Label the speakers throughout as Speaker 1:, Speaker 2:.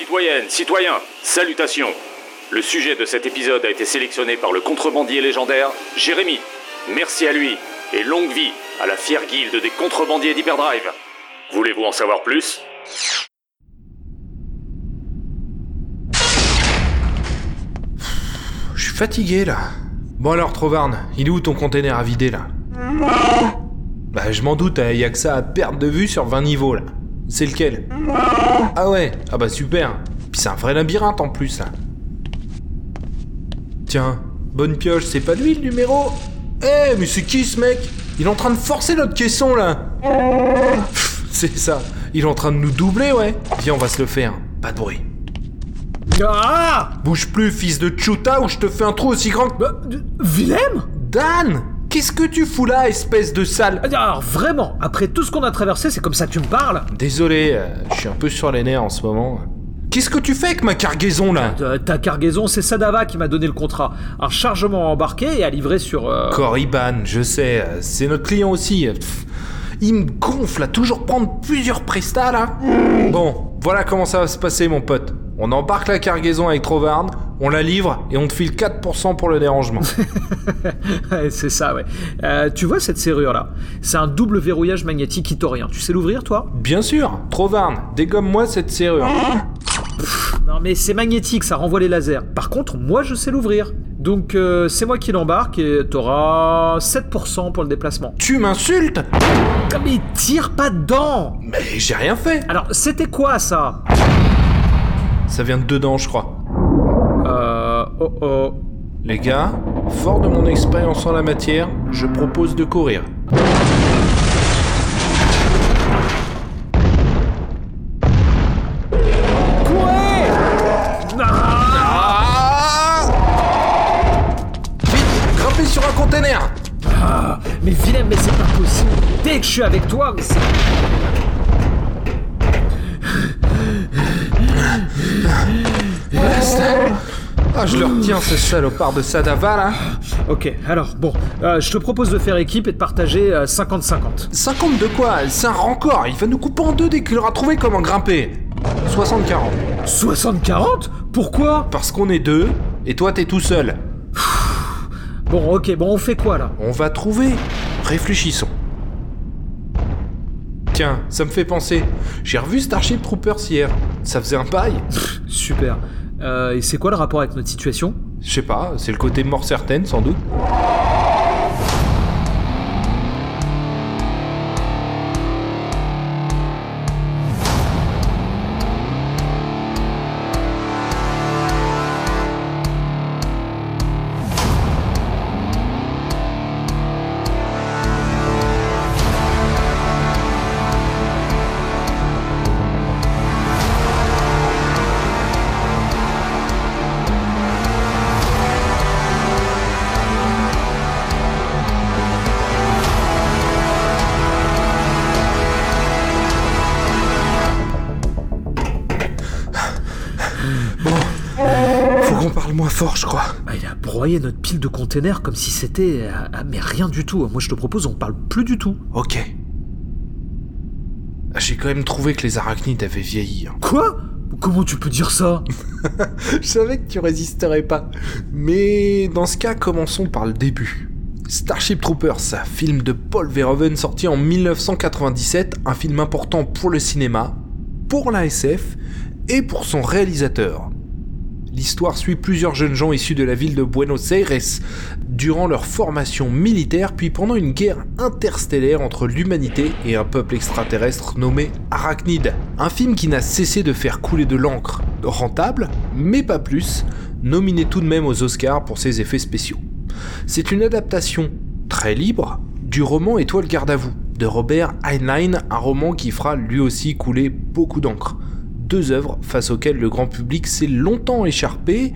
Speaker 1: Citoyennes, citoyens, salutations. Le sujet de cet épisode a été sélectionné par le contrebandier légendaire Jérémy. Merci à lui et longue vie à la fière guilde des contrebandiers d'Hyperdrive. Voulez-vous en savoir plus?
Speaker 2: Je suis fatigué là. Bon alors Trovarne, il est où ton container à vider là? Bah je m'en doute, il y a que ça à perdre de vue sur 20 niveaux là. C'est lequel Ah ouais, ah bah super. Puis c'est un vrai labyrinthe en plus là. Tiens, bonne pioche, c'est pas lui le numéro Eh mais c'est qui ce mec? Il est en train de forcer notre caisson là C'est ça, il est en train de nous doubler ouais. Viens on va se le faire, pas de bruit.
Speaker 3: Ah
Speaker 2: Bouge plus, fils de Chuta, ou je te fais un trou aussi grand que...
Speaker 3: Bah, Willem?
Speaker 2: Dan Qu'est-ce que tu fous là, espèce de sale
Speaker 3: Alors vraiment, après tout ce qu'on a traversé, c'est comme ça que tu me parles
Speaker 2: Désolé, euh, je suis un peu sur les nerfs en ce moment. Qu'est-ce que tu fais avec ma cargaison là
Speaker 3: Euh, Ta cargaison, c'est Sadava qui m'a donné le contrat. Un chargement embarqué et à livrer sur... euh,
Speaker 2: Corriban, je sais, euh, c'est notre client aussi. pff, il me gonfle à toujours prendre plusieurs prestats là. Bon, voilà comment ça va se passer mon pote. On embarque la cargaison avec Trovarne, on la livre et on te file 4% pour le dérangement.
Speaker 3: c'est ça, ouais. Euh, tu vois cette serrure-là? C'est un double verrouillage magnétique itorien. Tu sais l'ouvrir, toi?
Speaker 2: Bien sûr, Trovarne, dégomme-moi cette serrure.
Speaker 3: Non, mais c'est magnétique, ça renvoie les lasers. Par contre, moi, je sais l'ouvrir. Donc, euh, c'est moi qui l'embarque et t'auras 7% pour le déplacement.
Speaker 2: Tu m'insultes
Speaker 3: Ah, Mais tire pas dedans
Speaker 2: Mais j'ai rien fait.
Speaker 3: Alors, c'était quoi, ça?
Speaker 2: Ça vient de dedans, je crois.
Speaker 3: Euh... Oh oh...
Speaker 2: Les gars, fort de mon expérience en la matière, je propose de courir.
Speaker 3: Suis avec toi, mais c'est...
Speaker 2: Ah, je le retiens, ce salopard de Sadava, là
Speaker 3: Ok, alors, bon, euh, je te propose de faire équipe et de partager euh, 50-50.
Speaker 2: 50 de quoi? C'est un rancor, il va nous couper en deux dès qu'il aura trouvé comment grimper 60-40.
Speaker 3: 60-40 Pourquoi?
Speaker 2: Parce qu'on est deux, et toi t'es tout seul.
Speaker 3: Bon, ok, bon, on fait quoi, là?
Speaker 2: On va trouver. Réfléchissons. Tiens, ça me fait penser. J'ai revu Starship Troopers hier. Ça faisait un paille
Speaker 3: Super. Euh, et c'est quoi le rapport avec notre situation?
Speaker 2: Je sais pas, c'est le côté mort certaine sans doute.
Speaker 3: Broyé notre pile de containers comme si c'était... ah, ah, mais rien du tout. Moi, je te propose, on parle plus du tout.
Speaker 2: Ok. J'ai quand même trouvé que les arachnides avaient vieilli. hein.
Speaker 3: Quoi? Comment tu peux dire ça?
Speaker 2: Je savais que tu résisterais pas. Mais dans ce cas, commençons par le début. Starship Troopers, film de Paul Verhoeven sorti en 1997, un film important pour le cinéma, pour la SF et pour son réalisateur. L'histoire suit plusieurs jeunes gens issus de la ville de Buenos Aires durant leur formation militaire puis pendant une guerre interstellaire entre l'humanité et un peuple extraterrestre nommé Arachnide. Un film qui n'a cessé de faire couler de l'encre. Rentable, mais pas plus, nominé tout de même aux Oscars pour ses effets spéciaux. C'est une adaptation très libre du roman Étoile garde à vous de Robert Heinlein, un roman qui fera lui aussi couler beaucoup d'encre deux œuvres face auxquelles le grand public s'est longtemps écharpé,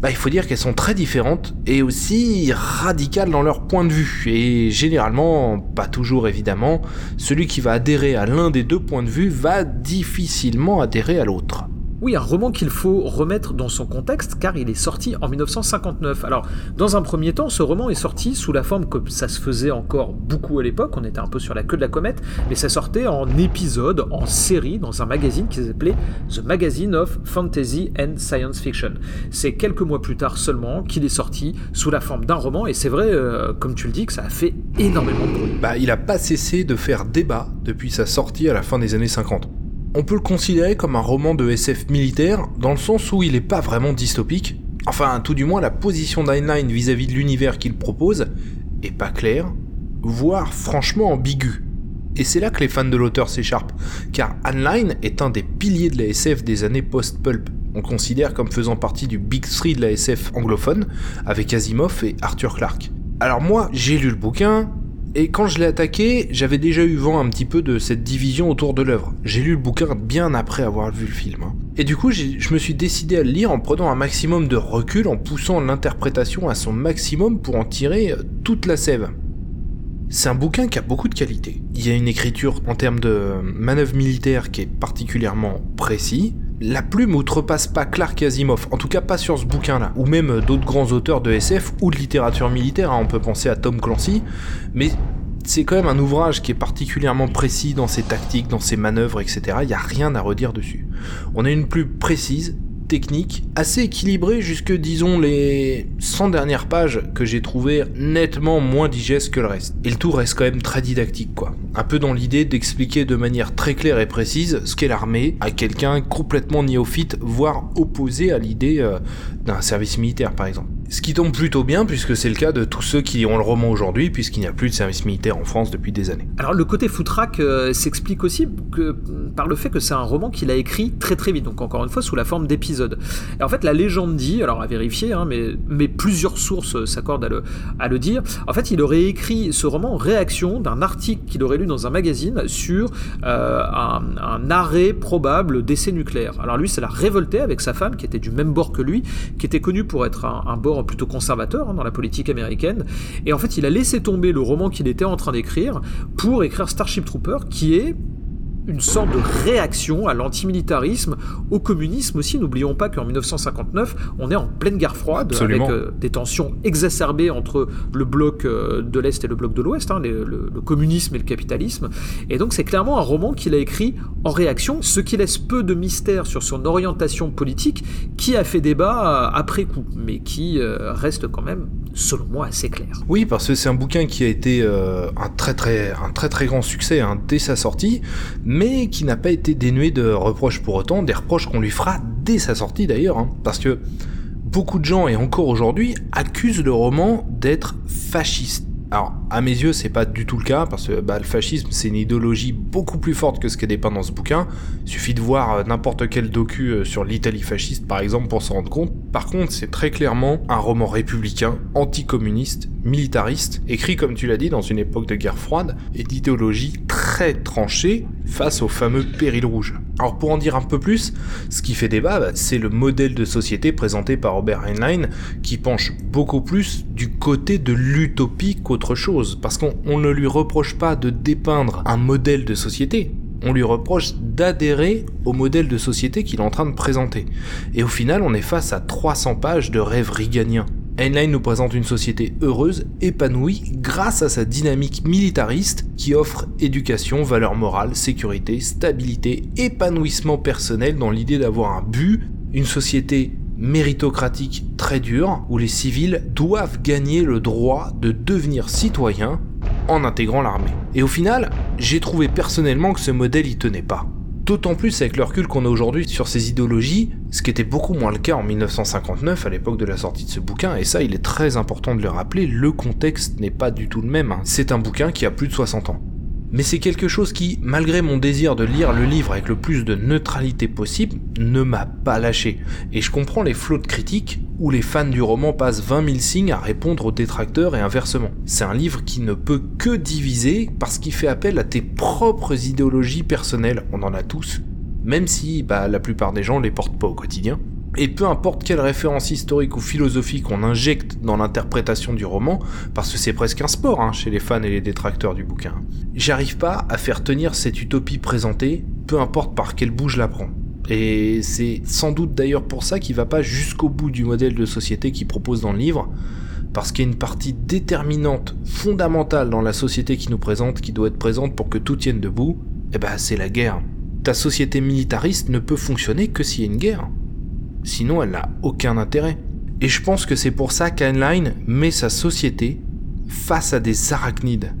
Speaker 2: bah, il faut dire qu'elles sont très différentes et aussi radicales dans leur point de vue. Et généralement, pas toujours évidemment, celui qui va adhérer à l'un des deux points de vue va difficilement adhérer à l'autre.
Speaker 3: Oui, un roman qu'il faut remettre dans son contexte car il est sorti en 1959. Alors, dans un premier temps, ce roman est sorti sous la forme comme ça se faisait encore beaucoup à l'époque, on était un peu sur la queue de la comète, mais ça sortait en épisode, en série, dans un magazine qui s'appelait The Magazine of Fantasy and Science Fiction. C'est quelques mois plus tard seulement qu'il est sorti sous la forme d'un roman, et c'est vrai, euh, comme tu le dis, que ça a fait énormément de bruit.
Speaker 2: Bah, il a pas cessé de faire débat depuis sa sortie à la fin des années 50 on peut le considérer comme un roman de SF militaire, dans le sens où il n'est pas vraiment dystopique. Enfin, tout du moins, la position d'Heinlein vis-à-vis de l'univers qu'il propose est pas claire, voire franchement ambiguë. Et c'est là que les fans de l'auteur s'écharpent, car Heinlein est un des piliers de la SF des années post-pulp. On considère comme faisant partie du Big Three de la SF anglophone, avec Asimov et Arthur Clarke. Alors moi, j'ai lu le bouquin, et quand je l'ai attaqué, j'avais déjà eu vent un petit peu de cette division autour de l'œuvre. J'ai lu le bouquin bien après avoir vu le film. Hein. Et du coup, je me suis décidé à le lire en prenant un maximum de recul, en poussant l'interprétation à son maximum pour en tirer euh, toute la sève. C'est un bouquin qui a beaucoup de qualité. Il y a une écriture en termes de manœuvre militaire qui est particulièrement précis, la plume outrepasse pas Clark Asimov, en tout cas pas sur ce bouquin-là, ou même d'autres grands auteurs de SF ou de littérature militaire, hein. on peut penser à Tom Clancy, mais c'est quand même un ouvrage qui est particulièrement précis dans ses tactiques, dans ses manœuvres, etc. Il n'y a rien à redire dessus. On a une plume précise, technique, assez équilibré jusque disons les 100 dernières pages que j'ai trouvé nettement moins digestes que le reste. Et le tout reste quand même très didactique quoi. Un peu dans l'idée d'expliquer de manière très claire et précise ce qu'est l'armée à quelqu'un complètement néophyte, voire opposé à l'idée euh, d'un service militaire par exemple. Ce qui tombe plutôt bien puisque c'est le cas de tous ceux qui liront le roman aujourd'hui puisqu'il n'y a plus de service militaire en France depuis des années.
Speaker 3: Alors le côté foutraque euh, s'explique aussi par le fait que c'est un roman qu'il a écrit très très vite, donc encore une fois sous la forme d'épisodes. Et en fait la légende dit, alors à vérifier, hein, mais, plusieurs sources s'accordent à le, dire, en fait il aurait écrit ce roman en réaction d'un article qu'il aurait lu dans un magazine sur euh, un, arrêt probable d'essai nucléaire. Alors lui ça l'a révolté avec sa femme qui était du même bord que lui, qui était connu pour être un bord plutôt conservateur hein, dans la politique américaine. Et en fait, il a laissé tomber le roman qu'il était en train d'écrire pour écrire Starship Trooper, qui est une sorte de réaction à l'antimilitarisme, au communisme aussi. N'oublions pas qu'en 1959, on est en pleine guerre froide, avec euh, des tensions exacerbées entre le bloc euh, de l'Est et le bloc de l'Ouest, hein, le, le, communisme et le capitalisme. Et donc c'est clairement un roman qu'il a écrit en réaction, ce qui laisse peu de mystère sur son orientation politique, qui a fait débat euh, après coup, mais qui reste quand même, selon moi, assez clair.
Speaker 2: Oui, parce que c'est un bouquin qui a été un, très, très, un très très grand succès hein, dès sa sortie, mais qui n'a pas été dénué de reproches pour autant, des reproches qu'on lui fera dès sa sortie d'ailleurs, hein, parce que beaucoup de gens, et encore aujourd'hui, accusent le roman d'être fasciste. Alors, à mes yeux, c'est pas du tout le cas, parce que bah, le fascisme, c'est une idéologie beaucoup plus forte que ce qui est dépeint dans ce bouquin. Il suffit de voir euh, n'importe quel docu euh, sur l'Italie fasciste, par exemple, pour s'en rendre compte. Par contre, c'est très clairement un roman républicain, anticommuniste, militariste, écrit, comme tu l'as dit, dans une époque de guerre froide, et d'idéologie très tranchée face au fameux péril rouge. Alors pour en dire un peu plus, ce qui fait débat, bah, c'est le modèle de société présenté par Robert Heinlein, qui penche beaucoup plus du côté de l'utopie qu'autre chose, parce qu'on ne lui reproche pas de dépeindre un modèle de société, on lui reproche d'adhérer au modèle de société qu'il est en train de présenter. Et au final, on est face à 300 pages de rêves riganiens. Heinlein nous présente une société heureuse, épanouie, grâce à sa dynamique militariste qui offre éducation, valeur morale, sécurité, stabilité, épanouissement personnel dans l'idée d'avoir un but, une société méritocratique très dure où les civils doivent gagner le droit de devenir citoyens en intégrant l'armée. Et au final, j'ai trouvé personnellement que ce modèle y tenait pas. D'autant plus avec le recul qu'on a aujourd'hui sur ces idéologies, ce qui était beaucoup moins le cas en 1959 à l'époque de la sortie de ce bouquin, et ça il est très important de le rappeler, le contexte n'est pas du tout le même, hein. c'est un bouquin qui a plus de 60 ans mais c'est quelque chose qui, malgré mon désir de lire le livre avec le plus de neutralité possible, ne m'a pas lâché. Et je comprends les flots de critiques où les fans du roman passent 20 000 signes à répondre aux détracteurs et inversement. C'est un livre qui ne peut que diviser parce qu'il fait appel à tes propres idéologies personnelles, on en a tous, même si bah, la plupart des gens les portent pas au quotidien. Et peu importe quelle référence historique ou philosophique on injecte dans l'interprétation du roman, parce que c'est presque un sport hein, chez les fans et les détracteurs du bouquin, j'arrive pas à faire tenir cette utopie présentée, peu importe par quel bout je la prends. Et c'est sans doute d'ailleurs pour ça qu'il va pas jusqu'au bout du modèle de société qu'il propose dans le livre, parce qu'il y a une partie déterminante, fondamentale dans la société qui nous présente, qui doit être présente pour que tout tienne debout, et eh ben c'est la guerre. Ta société militariste ne peut fonctionner que s'il y a une guerre. Sinon elle n'a aucun intérêt. Et je pense que c'est pour ça qu'Heinlein met sa société face à des arachnides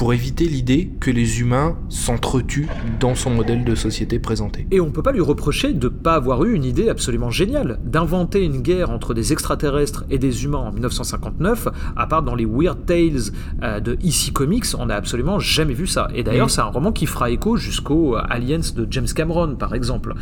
Speaker 2: pour éviter l'idée que les humains s'entretuent dans son modèle de société présenté.
Speaker 3: Et on peut pas lui reprocher de pas avoir eu une idée absolument géniale, d'inventer une guerre entre des extraterrestres et des humains en 1959, à part dans les Weird Tales euh, de EC Comics, on n'a absolument jamais vu ça. Et d'ailleurs, c'est un roman qui fera écho jusqu'au Aliens de James Cameron, par exemple.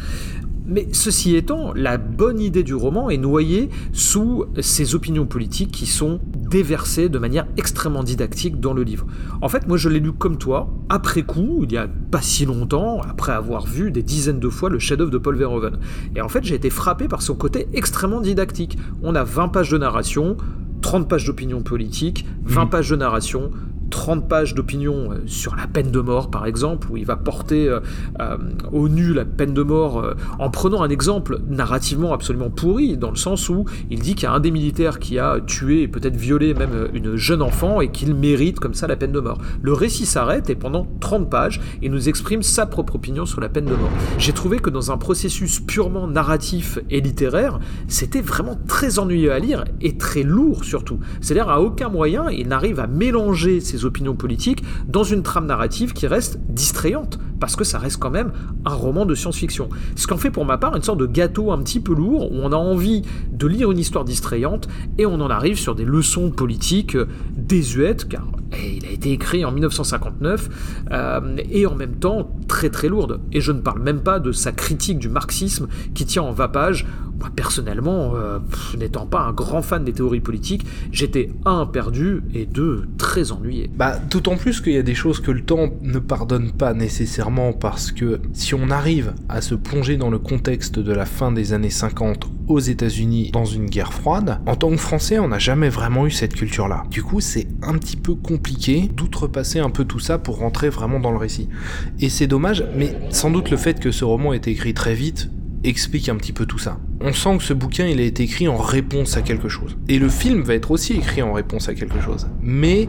Speaker 3: Mais ceci étant, la bonne idée du roman est noyée sous ces opinions politiques qui sont déversées de manière extrêmement didactique dans le livre. En fait, moi je l'ai lu comme toi, après coup, il y a pas si longtemps, après avoir vu des dizaines de fois le chef-d'œuvre de Paul Verhoeven. Et en fait, j'ai été frappé par son côté extrêmement didactique. On a 20 pages de narration, 30 pages d'opinion politique, 20 mmh. pages de narration, 30 pages d'opinion euh, sur la peine de mort, par exemple, où il va porter euh, euh, au nu la peine de mort en prenant un exemple narrativement absolument pourri, dans le sens où il dit qu'il y a un des militaires qui a tué et peut-être violé même une jeune enfant et qu'il mérite comme ça la peine de mort. Le récit s'arrête et pendant 30 pages, il nous exprime sa propre opinion sur la peine de mort. J'ai trouvé que dans un processus purement narratif et littéraire, c'était vraiment très ennuyeux à lire et très lourd surtout. C'est-à-dire à aucun moyen il n'arrive à mélanger ses opinions politiques dans une trame narrative qui reste distrayante, parce que ça reste quand même un roman de science-fiction. Ce qu'en fait pour ma part une sorte de gâteau un petit peu lourd, où on a envie de lire une histoire distrayante, et on en arrive sur des leçons politiques désuètes, car il a été écrit en 1959, euh, et en même temps très très lourde. Et je ne parle même pas de sa critique du marxisme qui tient en vapage moi personnellement, euh, n'étant pas un grand fan des théories politiques, j'étais un perdu et deux très ennuyé.
Speaker 2: Bah d'autant plus qu'il y a des choses que le temps ne pardonne pas nécessairement parce que si on arrive à se plonger dans le contexte de la fin des années 50 aux États-Unis dans une guerre froide, en tant que Français, on n'a jamais vraiment eu cette culture-là. Du coup, c'est un petit peu compliqué d'outrepasser un peu tout ça pour rentrer vraiment dans le récit. Et c'est dommage, mais sans doute le fait que ce roman ait été écrit très vite explique un petit peu tout ça. On sent que ce bouquin il a été écrit en réponse à quelque chose. Et le film va être aussi écrit en réponse à quelque chose. Mais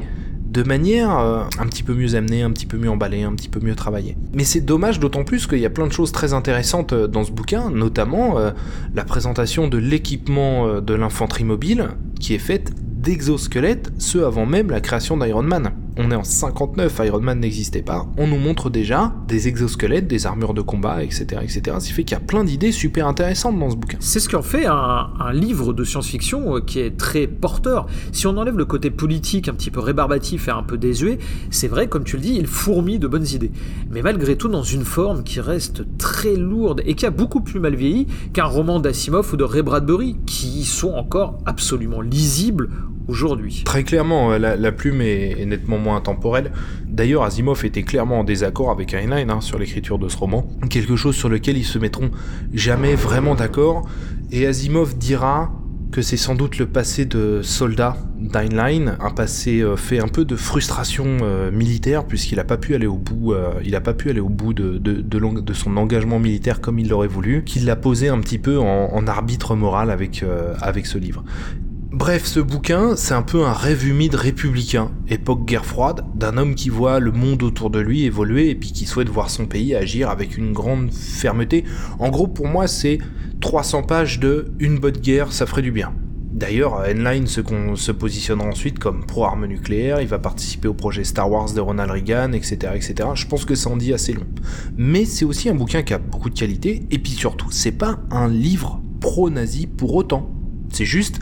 Speaker 2: de manière euh, un petit peu mieux amenée, un petit peu mieux emballée, un petit peu mieux travaillée. Mais c'est dommage d'autant plus qu'il y a plein de choses très intéressantes euh, dans ce bouquin, notamment euh, la présentation de l'équipement de l'infanterie mobile qui est faite d'exosquelettes, ce avant même la création d'Iron Man on est en 59, Iron Man n'existait pas, on nous montre déjà des exosquelettes, des armures de combat, etc. etc. Ce qui fait qu'il y a plein d'idées super intéressantes dans ce bouquin.
Speaker 3: C'est ce qui en fait un, livre de science-fiction euh, qui est très porteur. Si on enlève le côté politique un petit peu rébarbatif et un peu désuet, c'est vrai, comme tu le dis, il fourmille de bonnes idées. Mais malgré tout, dans une forme qui reste très lourde et qui a beaucoup plus mal vieilli qu'un roman d'Asimov ou de Ray Bradbury, qui sont encore absolument lisibles aujourd'hui.
Speaker 2: Très clairement, euh, la, plume est, nettement moins intemporelle. D'ailleurs, Asimov était clairement en désaccord avec Heinlein hein, sur l'écriture de ce roman. Quelque chose sur lequel ils se mettront jamais vraiment d'accord. Et Asimov dira que c'est sans doute le passé de soldat d'Heinlein, un passé euh, fait un peu de frustration euh, militaire puisqu'il n'a pas pu aller au bout, il a pas pu aller au bout de, son engagement militaire comme il l'aurait voulu, qu'il l'a posé un petit peu en, arbitre moral avec, avec ce livre. Bref, ce bouquin, c'est un peu un rêve humide républicain, époque guerre froide, d'un homme qui voit le monde autour de lui évoluer et puis qui souhaite voir son pays agir avec une grande fermeté. En gros, pour moi, c'est 300 pages de une bonne guerre, ça ferait du bien. D'ailleurs, Heinlein se, se positionnera ensuite comme pro-arme nucléaire, il va participer au projet Star Wars de Ronald Reagan, etc. etc. Je pense que ça en dit assez long. Mais c'est aussi un bouquin qui a beaucoup de qualité, et puis surtout, c'est pas un livre pro-nazi pour autant. C'est juste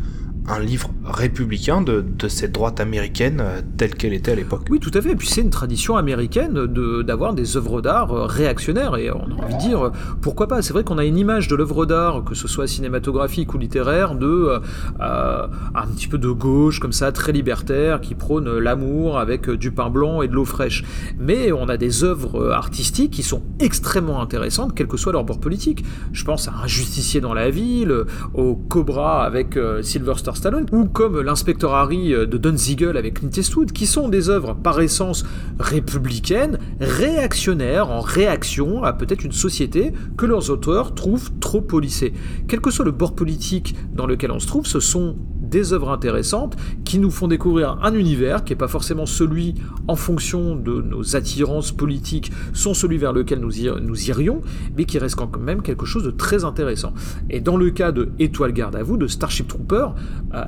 Speaker 2: un livre républicain de, cette droite américaine euh, telle qu'elle était à l'époque.
Speaker 3: Oui, tout à fait. Et puis c'est une tradition américaine d'avoir des œuvres d'art euh, réactionnaires. Et on a envie de dire, euh, pourquoi pas? C'est vrai qu'on a une image de l'œuvre d'art, que ce soit cinématographique ou littéraire, de un petit peu de gauche, comme ça, très libertaire, qui prône l'amour avec du pain blanc et de l'eau fraîche. Mais on a des œuvres artistiques qui sont extrêmement intéressantes, quel que soit leur bord politique. Je pense à Un justicier dans la ville, au Cobra avec Sylvester Stallone, ou comme l'inspecteur Harry de Don Siegel avec Clint Eastwood, qui sont des œuvres par essence républicaines, réactionnaires, en réaction à peut-être une société que leurs auteurs trouvent trop policée. Quel que soit le bord politique dans lequel on se trouve, ce sont des œuvres intéressantes qui nous font découvrir un univers qui n'est pas forcément celui en fonction de nos attirances politiques, sont celui vers lequel nous, nous irions, mais qui reste quand même quelque chose de très intéressant. Et dans le cas de Étoile Garde à vous, de Starship Trooper, euh,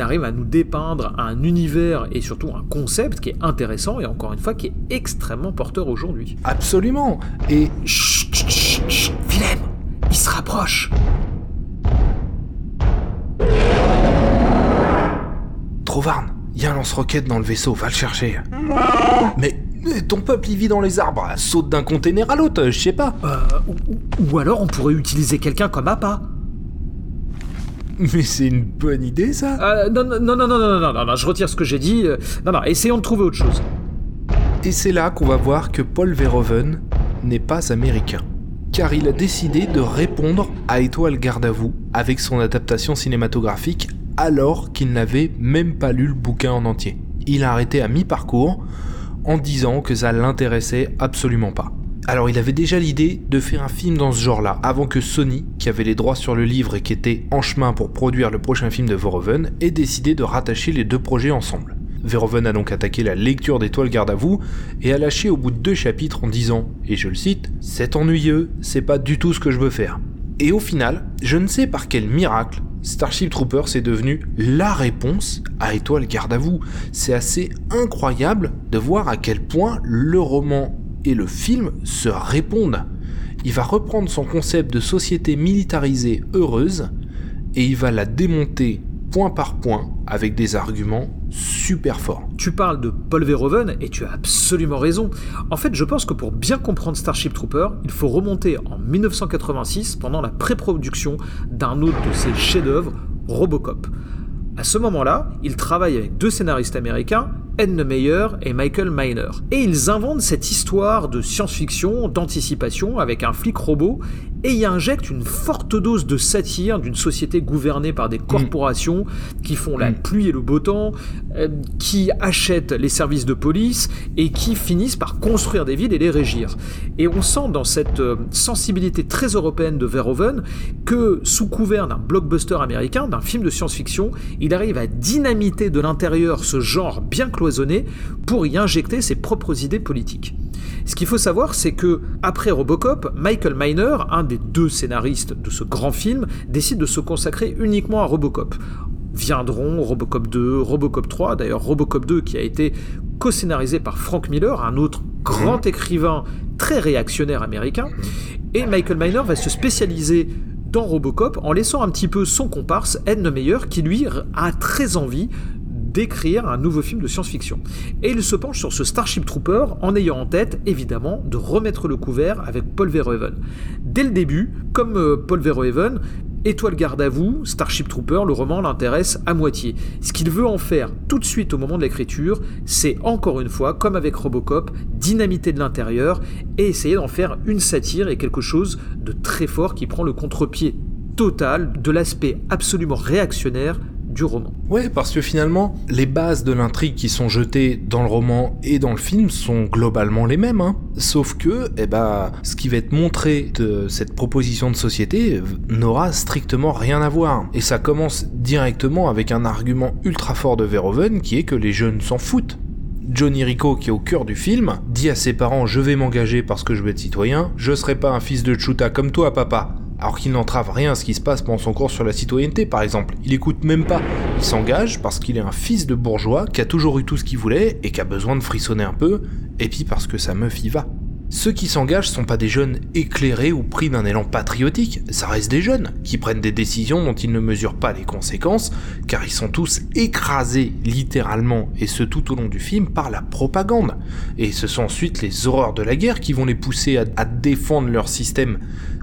Speaker 3: arrive à nous dépeindre un univers et surtout un concept qui est intéressant et encore une fois qui est extrêmement porteur aujourd'hui.
Speaker 2: Absolument. Et
Speaker 3: chut, chut, chut. Willem, il se rapproche.
Speaker 2: Trovarne, il y a un lance-roquette dans le vaisseau, va le chercher. Mais, ton peuple il vit dans les arbres, saute d'un container à l'autre, je sais pas.
Speaker 3: Euh, ou, alors on pourrait utiliser quelqu'un comme appât.
Speaker 2: Mais c'est une bonne idée ça
Speaker 3: euh, non, non, non, non, non, non, non, non, je retire ce que j'ai dit. Non, non, essayons de trouver autre chose.
Speaker 2: Et c'est là qu'on va voir que Paul Verhoeven n'est pas américain. Car il a décidé de répondre à Étoile Garde à vous avec son adaptation cinématographique alors qu'il n'avait même pas lu le bouquin en entier. Il a arrêté à mi-parcours en disant que ça l'intéressait absolument pas. Alors il avait déjà l'idée de faire un film dans ce genre-là, avant que Sony, qui avait les droits sur le livre et qui était en chemin pour produire le prochain film de Verhoeven, ait décidé de rattacher les deux projets ensemble. Verhoeven a donc attaqué la lecture d'Étoile Garde à vous et a lâché au bout de deux chapitres en disant, et je le cite, C'est ennuyeux, c'est pas du tout ce que je veux faire. Et au final, je ne sais par quel miracle, Starship Troopers est devenu la réponse à Étoile Garde à vous. C'est assez incroyable de voir à quel point le roman et le film se répondent. Il va reprendre son concept de société militarisée heureuse et il va la démonter point par point avec des arguments super forts.
Speaker 3: Tu parles de Paul Verhoeven et tu as absolument raison. En fait, je pense que pour bien comprendre Starship Trooper, il faut remonter en 1986 pendant la pré-production d'un autre de ses chefs-d'œuvre, Robocop. À ce moment-là, il travaille avec deux scénaristes américains, Edna Meyer et Michael Miner. Et ils inventent cette histoire de science-fiction, d'anticipation avec un flic robot et y injectent une forte dose de satire d'une société gouvernée par des corporations qui font la mm. pluie et le beau temps, euh, qui achètent les services de police et qui finissent par construire des villes et les régir. Et on sent dans cette euh, sensibilité très européenne de Verhoeven que sous couvert d'un blockbuster américain, d'un film de science-fiction, il arrive à dynamiter de l'intérieur ce genre bien clos pour y injecter ses propres idées politiques. Ce qu'il faut savoir, c'est que après Robocop, Michael Miner, un des deux scénaristes de ce grand film, décide de se consacrer uniquement à Robocop. Viendront Robocop 2, Robocop 3, d'ailleurs Robocop 2 qui a été co-scénarisé par Frank Miller, un autre grand mmh. écrivain très réactionnaire américain, et Michael Miner va se spécialiser dans Robocop en laissant un petit peu son comparse Ed Meyer qui lui a très envie d'écrire un nouveau film de science-fiction. Et il se penche sur ce Starship Trooper en ayant en tête, évidemment, de remettre le couvert avec Paul Verhoeven. Dès le début, comme euh, Paul Verhoeven, Étoile garde à vous, Starship Trooper, le roman l'intéresse à moitié. Ce qu'il veut en faire tout de suite au moment de l'écriture, c'est encore une fois, comme avec Robocop, dynamiter de l'intérieur et essayer d'en faire une satire et quelque chose de très fort qui prend le contre-pied total de l'aspect absolument réactionnaire du roman.
Speaker 2: Ouais, parce que finalement, les bases de l'intrigue qui sont jetées dans le roman et dans le film sont globalement les mêmes. Hein. Sauf que, eh ben, ce qui va être montré de cette proposition de société n'aura strictement rien à voir. Et ça commence directement avec un argument ultra fort de Verhoeven qui est que les jeunes s'en foutent. Johnny Rico, qui est au cœur du film, dit à ses parents Je vais m'engager parce que je veux être citoyen, je serai pas un fils de Chuta comme toi, papa alors qu'il n'entrave rien à ce qui se passe pendant son cours sur la citoyenneté par exemple. Il écoute même pas. Il s'engage parce qu'il est un fils de bourgeois qui a toujours eu tout ce qu'il voulait et qui a besoin de frissonner un peu, et puis parce que sa meuf y va. Ceux qui s'engagent sont pas des jeunes éclairés ou pris d'un élan patriotique, ça reste des jeunes qui prennent des décisions dont ils ne mesurent pas les conséquences, car ils sont tous écrasés littéralement, et ce tout au long du film, par la propagande. Et ce sont ensuite les horreurs de la guerre qui vont les pousser à, à défendre leur système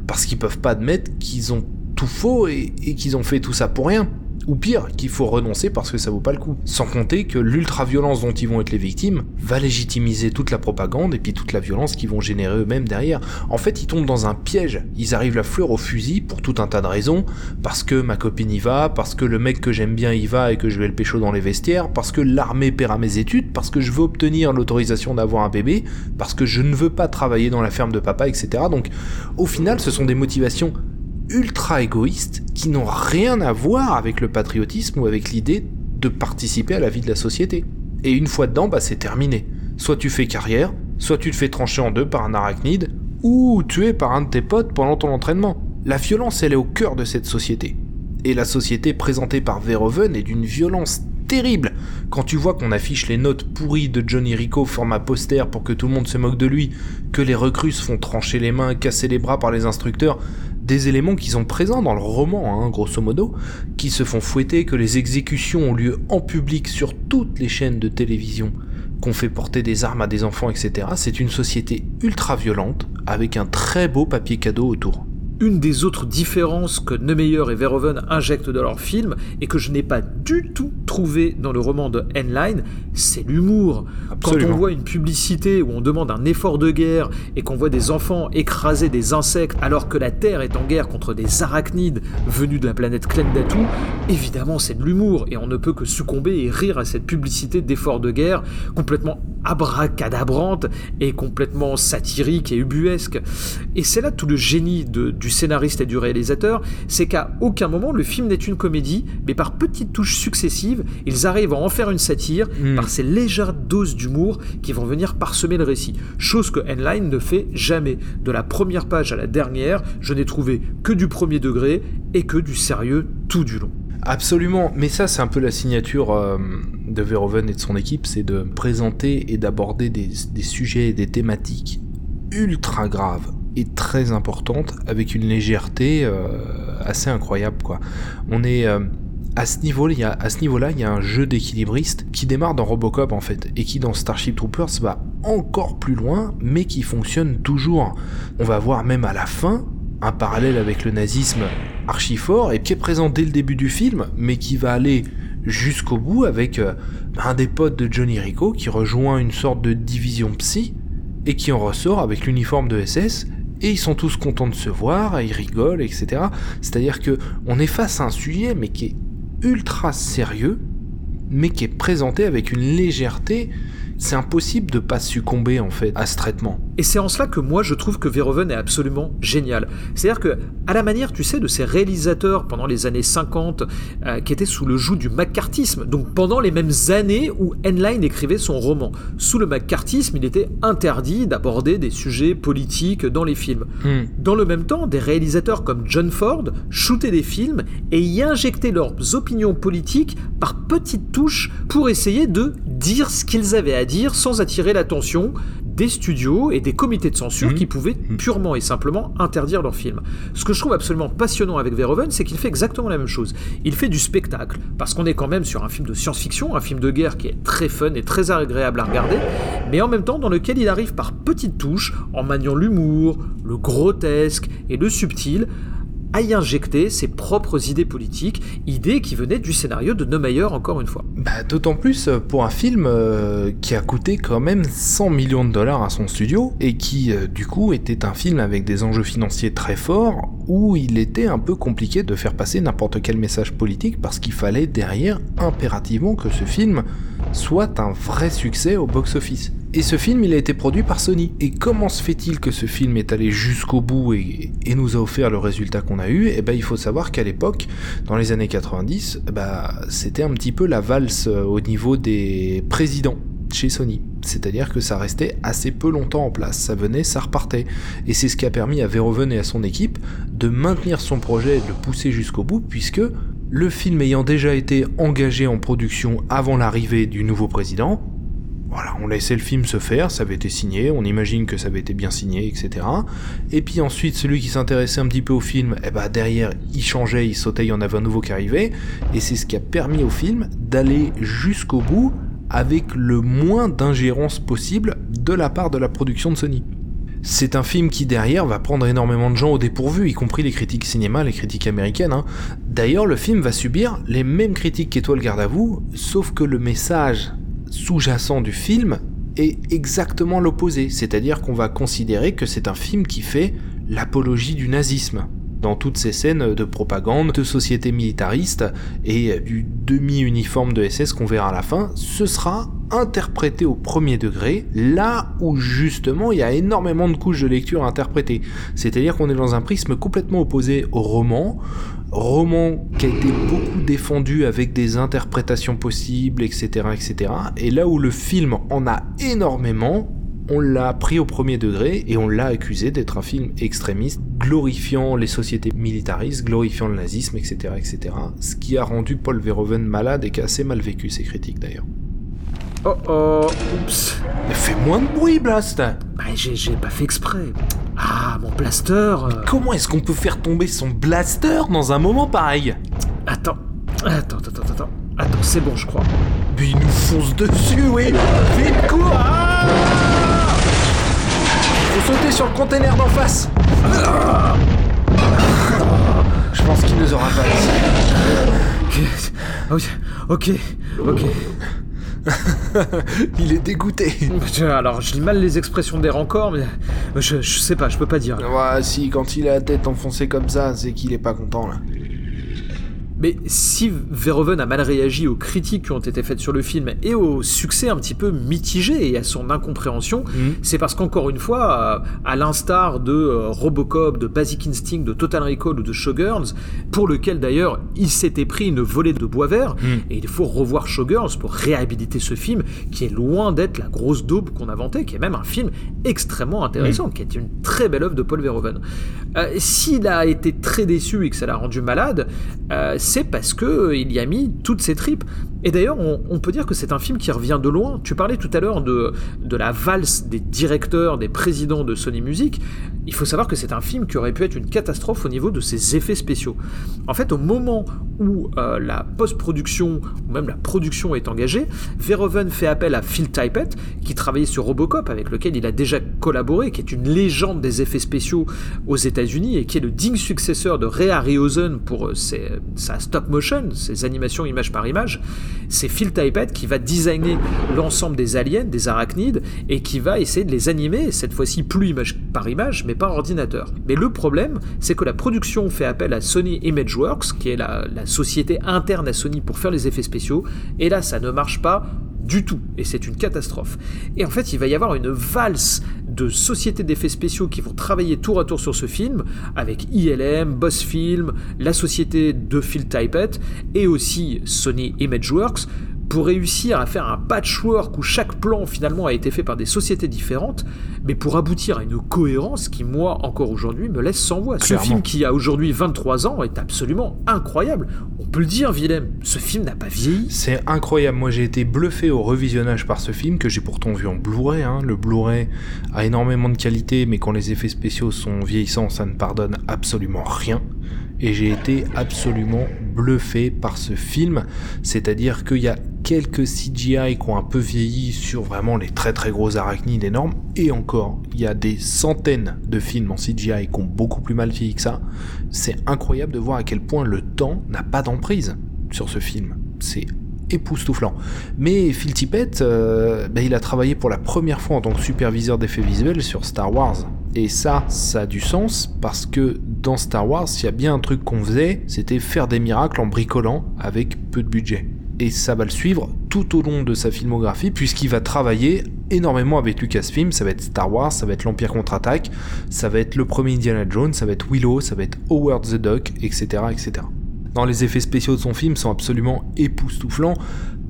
Speaker 2: parce qu'ils peuvent pas admettre qu'ils ont tout faux et, qu'ils ont fait tout ça pour rien. Ou pire, qu'il faut renoncer parce que ça vaut pas le coup. Sans compter que l'ultra-violence dont ils vont être les victimes va légitimiser toute la propagande et puis toute la violence qu'ils vont générer eux-mêmes derrière. En fait, ils tombent dans un piège. Ils arrivent la fleur au fusil pour tout un tas de raisons. Parce que ma copine y va, parce que le mec que j'aime bien y va et que je vais le pécho dans les vestiaires, parce que l'armée paiera mes études, parce que je veux obtenir l'autorisation d'avoir un bébé, parce que je ne veux pas travailler dans la ferme de papa, etc. Donc, au final, ce sont des motivations ultra égoïstes qui n'ont rien à voir avec le patriotisme ou avec l'idée de participer à la vie de la société. Et une fois dedans, bah c'est terminé. Soit tu fais carrière, soit tu te fais trancher en deux par un arachnide, ou tué par un de tes potes pendant ton entraînement. La violence, elle est au cœur de cette société. Et la société présentée par Verhoeven est d'une violence terrible. Quand tu vois qu'on affiche les notes pourries de Johnny Rico format poster pour que tout le monde se moque de lui, que les recrues se font trancher les mains, casser les bras par les instructeurs, des éléments qui sont présents dans le roman, hein, grosso modo, qui se font fouetter, que les exécutions ont lieu en public sur toutes les chaînes de télévision, qu'on fait porter des armes à des enfants, etc. C'est une société ultra violente, avec un très beau papier cadeau autour.
Speaker 3: Une des autres différences que Neumeyer et Verhoeven injectent dans leur film, et que je n'ai pas du tout dans le roman de Henlein, c'est l'humour. Quand on voit une publicité où on demande un effort de guerre et qu'on voit des enfants écraser des insectes alors que la Terre est en guerre contre des arachnides venus de la planète Klendatu, évidemment c'est de l'humour et on ne peut que succomber et rire à cette publicité d'effort de guerre complètement abracadabrante et complètement satirique et ubuesque. Et c'est là tout le génie du scénariste et du réalisateur, c'est qu'à aucun moment le film n'est une comédie, mais par petites touches successives, ils arrivent à en faire une satire
Speaker 2: Mm.
Speaker 3: par ces légères doses d'humour qui vont venir parsemer le récit. Chose que Henline ne fait jamais. De la première page à la dernière, je n'ai trouvé que du premier degré et que du sérieux tout du long.
Speaker 2: Absolument, mais ça c'est un peu la signature euh, de Verhoeven et de son équipe, c'est de présenter et d'aborder des, des sujets et des thématiques ultra graves et très importantes avec une légèreté euh, assez incroyable quoi. On est euh, à ce niveau-là, il y a, un jeu d'équilibriste qui démarre dans Robocop en fait et qui dans Starship Troopers va encore plus loin, mais qui fonctionne toujours. On va voir même à la fin un parallèle avec le nazisme archi fort et qui est présent dès le début du film, mais qui va aller jusqu'au bout avec euh, un des potes de Johnny Rico qui rejoint une sorte de division psy et qui en ressort avec l'uniforme de SS et ils sont tous contents de se voir, ils rigolent, etc. C'est-à-dire que on est face à un sujet mais qui est ultra sérieux, mais qui est présenté avec une légèreté. C'est impossible de pas succomber en fait à ce traitement.
Speaker 3: Et c'est en cela que moi je trouve que Verhoeven est absolument génial. C'est-à-dire que, à la manière, tu sais, de ces réalisateurs pendant les années 50 euh, qui étaient sous le joug du macartisme, donc pendant les mêmes années où Henlein écrivait son roman. Sous le macartisme, il était interdit d'aborder des sujets politiques dans les films.
Speaker 2: Hmm.
Speaker 3: Dans le même temps, des réalisateurs comme John Ford shootaient des films et y injectaient leurs opinions politiques par petites touches pour essayer de dire ce qu'ils avaient à dire sans attirer l'attention des studios et des comités de censure
Speaker 2: Mhm.
Speaker 3: qui pouvaient purement et simplement interdire leurs films. Ce que je trouve absolument passionnant avec Verhoeven, c'est qu'il fait exactement la même chose. Il fait du spectacle, parce qu'on est quand même sur un film de science-fiction, un film de guerre qui est très fun et très agréable à regarder, mais en même temps dans lequel il arrive par petites touches, en maniant l'humour, le grotesque et le subtil, à y injecter ses propres idées politiques, idées qui venaient du scénario de Neumeyer encore une fois.
Speaker 2: Bah, d'autant plus euh, pour un film euh, qui a coûté quand même 100 millions de dollars à son studio et qui euh, du coup était un film avec des enjeux financiers très forts où il était un peu compliqué de faire passer n'importe quel message politique parce qu'il fallait derrière impérativement que ce film soit un vrai succès au box-office. Et ce film, il a été produit par Sony. Et comment se fait-il que ce film est allé jusqu'au bout et, nous a offert le résultat qu'on a eu? Eh ben, il faut savoir qu'à l'époque, dans les années 90, bah, c'était un petit peu la valse euh, au niveau des présidents chez Sony. C'est-à-dire que ça restait assez peu longtemps en place. Ça venait, ça repartait. Et c'est ce qui a permis à Verhoeven et à son équipe de maintenir son projet et de le pousser jusqu'au bout, puisque le film ayant déjà été engagé en production avant l'arrivée du nouveau président, voilà, on laissait le film se faire, ça avait été signé, on imagine que ça avait été bien signé, etc. Et puis ensuite, celui qui s'intéressait un petit peu au film, eh ben derrière, il changeait, il sautait, il y en avait un nouveau qui arrivait, et c'est ce qui a permis au film d'aller jusqu'au bout avec le moins d'ingérence possible de la part de la production de Sony. C'est un film qui derrière va prendre énormément de gens au dépourvu, y compris les critiques cinéma, les critiques américaines. hein. D'ailleurs, le film va subir les mêmes critiques qu'Étoile Garde à vous, sauf que le message sous-jacent du film est exactement l'opposé, c'est-à-dire qu'on va considérer que c'est un film qui fait l'apologie du nazisme dans toutes ces scènes de propagande, de société militariste et du demi-uniforme de SS qu'on verra à la fin, ce sera interprété au premier degré, là où justement il y a énormément de couches de lecture à interpréter. C'est-à-dire qu'on est dans un prisme complètement opposé au roman, roman qui a été beaucoup défendu avec des interprétations possibles, etc., etc. Et là où le film en a énormément, on l'a pris au premier degré et on l'a accusé d'être un film extrémiste, glorifiant les sociétés militaristes, glorifiant le nazisme, etc., etc. Ce qui a rendu Paul Verhoeven malade et qui a assez mal vécu ses critiques d'ailleurs.
Speaker 3: Oh oh, oups.
Speaker 2: Mais fais moins de bruit, Blast
Speaker 3: Bah, j'ai pas fait exprès. Ah, mon blaster
Speaker 2: Comment est-ce qu'on peut faire tomber son blaster dans un moment pareil?
Speaker 3: Attends, attends, attends, attends, attends, c'est bon, je crois.
Speaker 2: Mais il nous fonce dessus, oui Vite, cours Faut sauter sur le container d'en face Je pense qu'il nous aura pas ici.
Speaker 3: Ok, ok, ok.
Speaker 2: il est dégoûté.
Speaker 3: Alors, je lis mal les expressions des rancors, mais je, je sais pas, je peux pas dire.
Speaker 2: Ouais, si, quand il a la tête enfoncée comme ça, c'est qu'il est pas content, là.
Speaker 3: Mais si Verhoeven a mal réagi aux critiques qui ont été faites sur le film et au succès un petit peu mitigé et à son incompréhension,
Speaker 2: Mhm.
Speaker 3: c'est parce qu'encore une fois, euh, à l'instar de euh, Robocop, de Basic Instinct, de Total Recall ou de Showgirls, pour lequel d'ailleurs il s'était pris une volée de bois vert,
Speaker 2: Mhm.
Speaker 3: et il faut revoir Showgirls pour réhabiliter ce film qui est loin d'être la grosse daube qu'on vantée, qui est même un film extrêmement intéressant, qui est une très belle œuvre de Paul Verhoeven. Euh, S'il a été très déçu et que ça l'a rendu malade, euh, c'est parce que euh, il y a mis toutes ses tripes. Et d'ailleurs, on, peut dire que c'est un film qui revient de loin. Tu parlais tout à l'heure de, la valse des directeurs, des présidents de Sony Music. Il faut savoir que c'est un film qui aurait pu être une catastrophe au niveau de ses effets spéciaux. En fait, au moment où euh, la post-production, ou même la production est engagée, Verhoeven fait appel à Phil Tippett, qui travaillait sur Robocop, avec lequel il a déjà collaboré, qui est une légende des effets spéciaux aux États-Unis et qui est le digne successeur de Ray Harryhausen pour euh, sa stop motion, ses animations image par image. C'est Phil Tippett qui va designer l'ensemble des aliens, des arachnides, et qui va essayer de les animer, cette fois-ci plus image par image, mais par ordinateur. Mais le problème, c'est que la production fait appel à Sony Imageworks, qui est la, la société interne à Sony pour faire les effets spéciaux, et là ça ne marche pas du tout, et c'est une catastrophe. Et en fait, il va y avoir une valse de sociétés d'effets spéciaux qui vont travailler tour à tour sur ce film, avec ILM, Boss Film, la société de Phil Tippett, et aussi Sony Imageworks, pour réussir à faire un patchwork où chaque plan finalement a été fait par des sociétés différentes, mais pour aboutir à une cohérence qui, moi, encore aujourd'hui, me laisse sans voix. Ce film qui a aujourd'hui 23 ans est absolument incroyable. On peut le dire, Willem, ce film n'a pas vieilli.
Speaker 2: C'est incroyable, moi j'ai été bluffé au revisionnage par ce film que j'ai pourtant vu en Blu-ray. hein. Le Blu-ray a énormément de qualité, mais quand les effets spéciaux sont vieillissants, ça ne pardonne absolument rien. Et j'ai été absolument bluffé par ce film, c'est-à-dire qu'il y a quelques CGI qui ont un peu vieilli sur vraiment les très très gros arachnides énormes, et encore, il y a des centaines de films en CGI qui ont beaucoup plus mal vieilli que ça. C'est incroyable de voir à quel point le temps n'a pas d'emprise sur ce film. C'est époustouflant. Mais Phil Tippett, euh, ben, il a travaillé pour la première fois en tant que superviseur d'effets visuels sur Star Wars. Et ça, ça a du sens parce que dans Star Wars, s'il y a bien un truc qu'on faisait, c'était faire des miracles en bricolant avec peu de budget. Et ça va le suivre tout au long de sa filmographie puisqu'il va travailler énormément avec Lucasfilm, ça va être Star Wars, ça va être l'Empire contre-attaque, ça va être le premier Indiana Jones, ça va être Willow, ça va être Howard the Duck, etc. etc. Les effets spéciaux de son film sont absolument époustouflants,